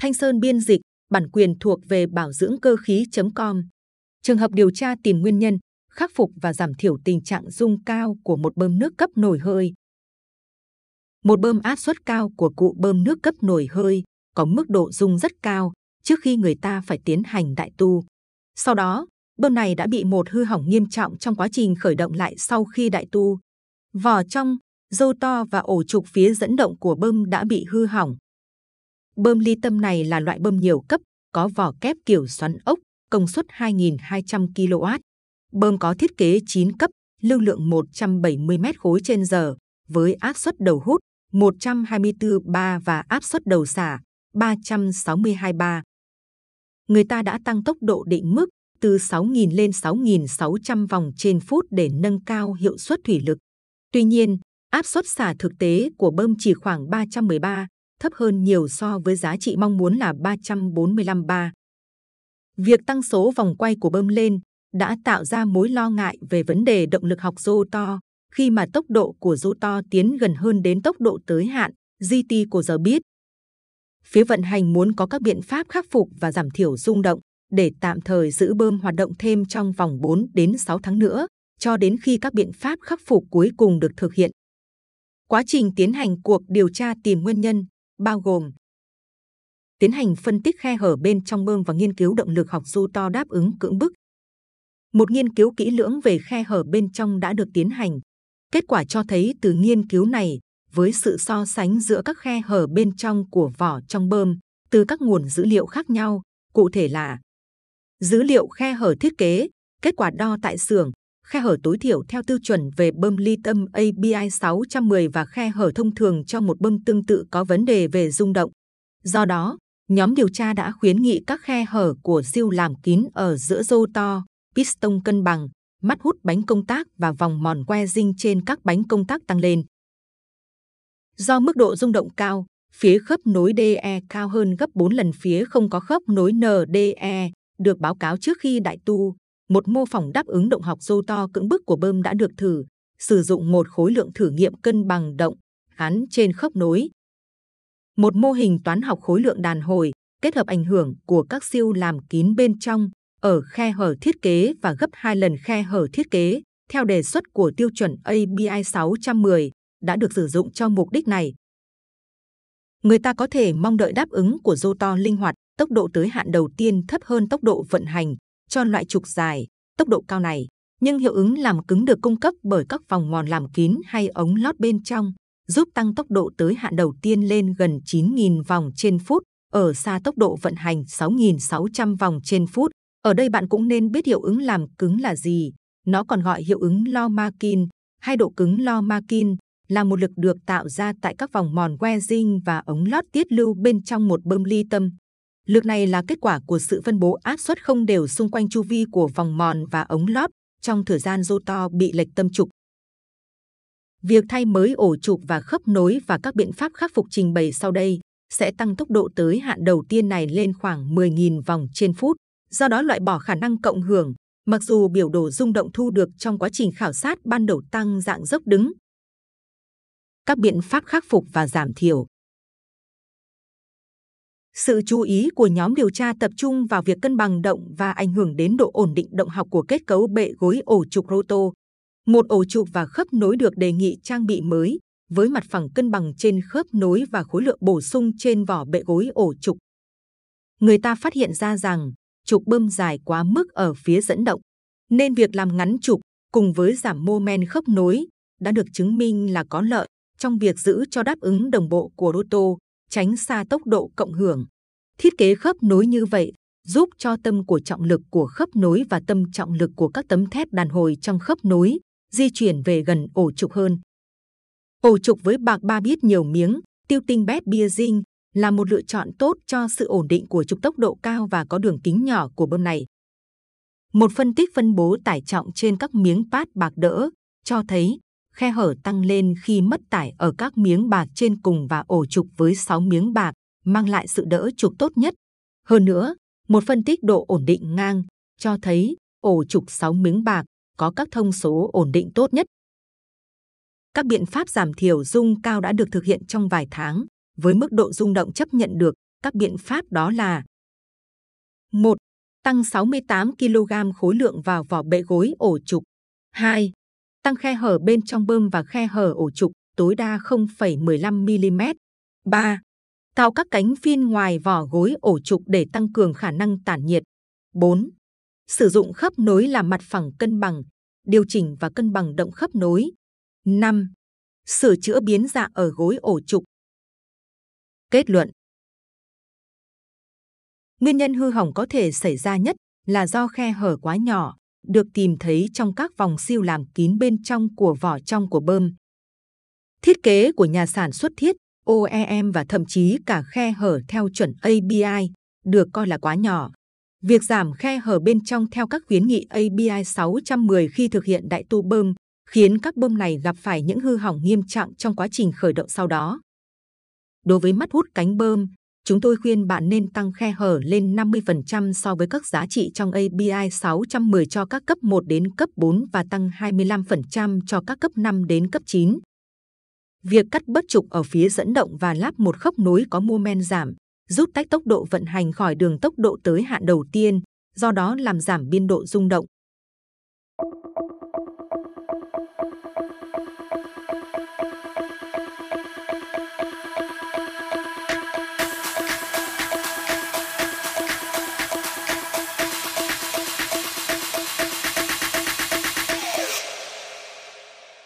Thanh Sơn biên dịch, bản quyền thuộc về bảo dưỡng cơ khí.com. Trường hợp điều tra tìm nguyên nhân, khắc phục và giảm thiểu tình trạng dung cao của một bơm nước cấp nổi hơi. Một bơm áp suất cao của cụ bơm nước cấp nổi hơi có mức độ dung rất cao trước khi người ta phải tiến hành đại tu. Sau đó, bơm này đã bị một hư hỏng nghiêm trọng trong quá trình khởi động lại sau khi đại tu. Vỏ trong, dâu to và ổ trục phía dẫn động của bơm đã bị hư hỏng. Bơm ly tâm này là loại bơm nhiều cấp, có vỏ kép kiểu xoắn ốc, công suất 2.200 kW. Bơm có thiết kế 9 cấp, lưu lượng 170 m khối trên giờ, với áp suất đầu hút 124 bar và áp suất đầu xả 362 bar. Người ta đã tăng tốc độ định mức từ 6.000 lên 6.600 vòng trên phút để nâng cao hiệu suất thủy lực. Tuy nhiên, áp suất xả thực tế của bơm chỉ khoảng 313, thấp hơn nhiều so với giá trị mong muốn là 345 bar. Việc tăng số vòng quay của bơm lên đã tạo ra mối lo ngại về vấn đề động lực học rô to khi mà tốc độ của rô to tiến gần hơn đến tốc độ tới hạn GT của giờ biết. Phía vận hành muốn có các biện pháp khắc phục và giảm thiểu rung động để tạm thời giữ bơm hoạt động thêm trong vòng 4 đến 6 tháng nữa, cho đến khi các biện pháp khắc phục cuối cùng được thực hiện. Quá trình tiến hành cuộc điều tra tìm nguyên nhân bao gồm tiến hành phân tích khe hở bên trong bơm và nghiên cứu động lực học du to đáp ứng cưỡng bức. Một nghiên cứu kỹ lưỡng về khe hở bên trong đã được tiến hành. Kết quả cho thấy từ nghiên cứu này, với sự so sánh giữa các khe hở bên trong của vỏ trong bơm, từ các nguồn dữ liệu khác nhau, cụ thể là dữ liệu khe hở thiết kế, kết quả đo tại xưởng, khe hở tối thiểu theo tiêu chuẩn về bơm ly tâm ABI 610 và khe hở thông thường cho một bơm tương tự có vấn đề về rung động. Do đó, nhóm điều tra đã khuyến nghị các khe hở của siêu làm kín ở giữa rô to, piston cân bằng, mắt hút bánh công tác và vòng mòn que dinh trên các bánh công tác tăng lên. Do mức độ rung động cao, phía khớp nối DE cao hơn gấp 4 lần phía không có khớp nối NDE, được báo cáo trước khi đại tu. Một mô phỏng đáp ứng động học dô to cưỡng bức của bơm đã được thử, sử dụng một khối lượng thử nghiệm cân bằng động, gắn trên khớp nối. Một mô hình toán học khối lượng đàn hồi, kết hợp ảnh hưởng của các siêu làm kín bên trong, ở khe hở thiết kế và gấp hai lần khe hở thiết kế, theo đề xuất của tiêu chuẩn ABI 610, đã được sử dụng cho mục đích này. Người ta có thể mong đợi đáp ứng của dô to linh hoạt, tốc độ tới hạn đầu tiên thấp hơn tốc độ vận hành cho loại trục dài, tốc độ cao này, nhưng hiệu ứng làm cứng được cung cấp bởi các vòng mòn làm kín hay ống lót bên trong, giúp tăng tốc độ tới hạn đầu tiên lên gần 9.000 vòng trên phút, ở xa tốc độ vận hành 6.600 vòng trên phút. Ở đây bạn cũng nên biết hiệu ứng làm cứng là gì. Nó còn gọi hiệu ứng Lomakin hay độ cứng Lomakin là một lực được tạo ra tại các vòng mòn Wesing và ống lót tiết lưu bên trong một bơm ly tâm. Lực này là kết quả của sự phân bố áp suất không đều xung quanh chu vi của vòng mòn và ống lót trong thời gian to bị lệch tâm trục. Việc thay mới ổ trục và khớp nối và các biện pháp khắc phục trình bày sau đây sẽ tăng tốc độ tới hạn đầu tiên này lên khoảng 10.000 vòng trên phút, do đó loại bỏ khả năng cộng hưởng, mặc dù biểu đồ rung động thu được trong quá trình khảo sát ban đầu tăng dạng dốc đứng. Các biện pháp khắc phục và giảm thiểu sự chú ý của nhóm điều tra tập trung vào việc cân bằng động và ảnh hưởng đến độ ổn định động học của kết cấu bệ gối ổ trục roto. Một ổ trục và khớp nối được đề nghị trang bị mới, với mặt phẳng cân bằng trên khớp nối và khối lượng bổ sung trên vỏ bệ gối ổ trục. Người ta phát hiện ra rằng trục bơm dài quá mức ở phía dẫn động, nên việc làm ngắn trục cùng với giảm mô men khớp nối đã được chứng minh là có lợi trong việc giữ cho đáp ứng đồng bộ của roto tránh xa tốc độ cộng hưởng. Thiết kế khớp nối như vậy giúp cho tâm của trọng lực của khớp nối và tâm trọng lực của các tấm thép đàn hồi trong khớp nối di chuyển về gần ổ trục hơn. Ổ trục với bạc ba biết nhiều miếng, tiêu tinh bét bia zinc là một lựa chọn tốt cho sự ổn định của trục tốc độ cao và có đường kính nhỏ của bơm này. Một phân tích phân bố tải trọng trên các miếng pad bạc đỡ cho thấy khe hở tăng lên khi mất tải ở các miếng bạc trên cùng và ổ trục với 6 miếng bạc mang lại sự đỡ trục tốt nhất. Hơn nữa, một phân tích độ ổn định ngang cho thấy ổ trục 6 miếng bạc có các thông số ổn định tốt nhất. Các biện pháp giảm thiểu rung cao đã được thực hiện trong vài tháng, với mức độ rung động chấp nhận được, Các biện pháp đó là 1. Tăng 68 kg khối lượng vào vỏ bệ gối ổ trục 2. Tăng khe hở bên trong bơm và khe hở ổ trục tối đa 0,15mm 3. tạo các cánh phin ngoài vỏ gối ổ trục để tăng cường khả năng tản nhiệt 4. Sử dụng khớp nối làm mặt phẳng cân bằng, điều chỉnh và cân bằng động khớp nối 5. Sửa chữa biến dạng ở gối ổ trục Kết luận Nguyên nhân hư hỏng có thể xảy ra nhất là do khe hở quá nhỏ, được tìm thấy trong các vòng siêu làm kín bên trong của vỏ trong của bơm. Thiết kế của nhà sản xuất thiết, OEM và thậm chí cả khe hở theo chuẩn ABI được coi là quá nhỏ. Việc giảm khe hở bên trong theo các khuyến nghị ABI 610 khi thực hiện đại tu bơm khiến các bơm này gặp phải những hư hỏng nghiêm trọng trong quá trình khởi động sau đó. Đối với mắt hút cánh bơm, chúng tôi khuyên bạn nên tăng khe hở lên 50% so với các giá trị trong ABI 610 cho các cấp 1 đến cấp 4 và tăng 25% cho các cấp 5 đến cấp 9. Việc cắt bất trục ở phía dẫn động và lắp một khớp nối có mô men giảm, giúp tách tốc độ vận hành khỏi đường tốc độ tới hạn đầu tiên, do đó làm giảm biên độ rung động.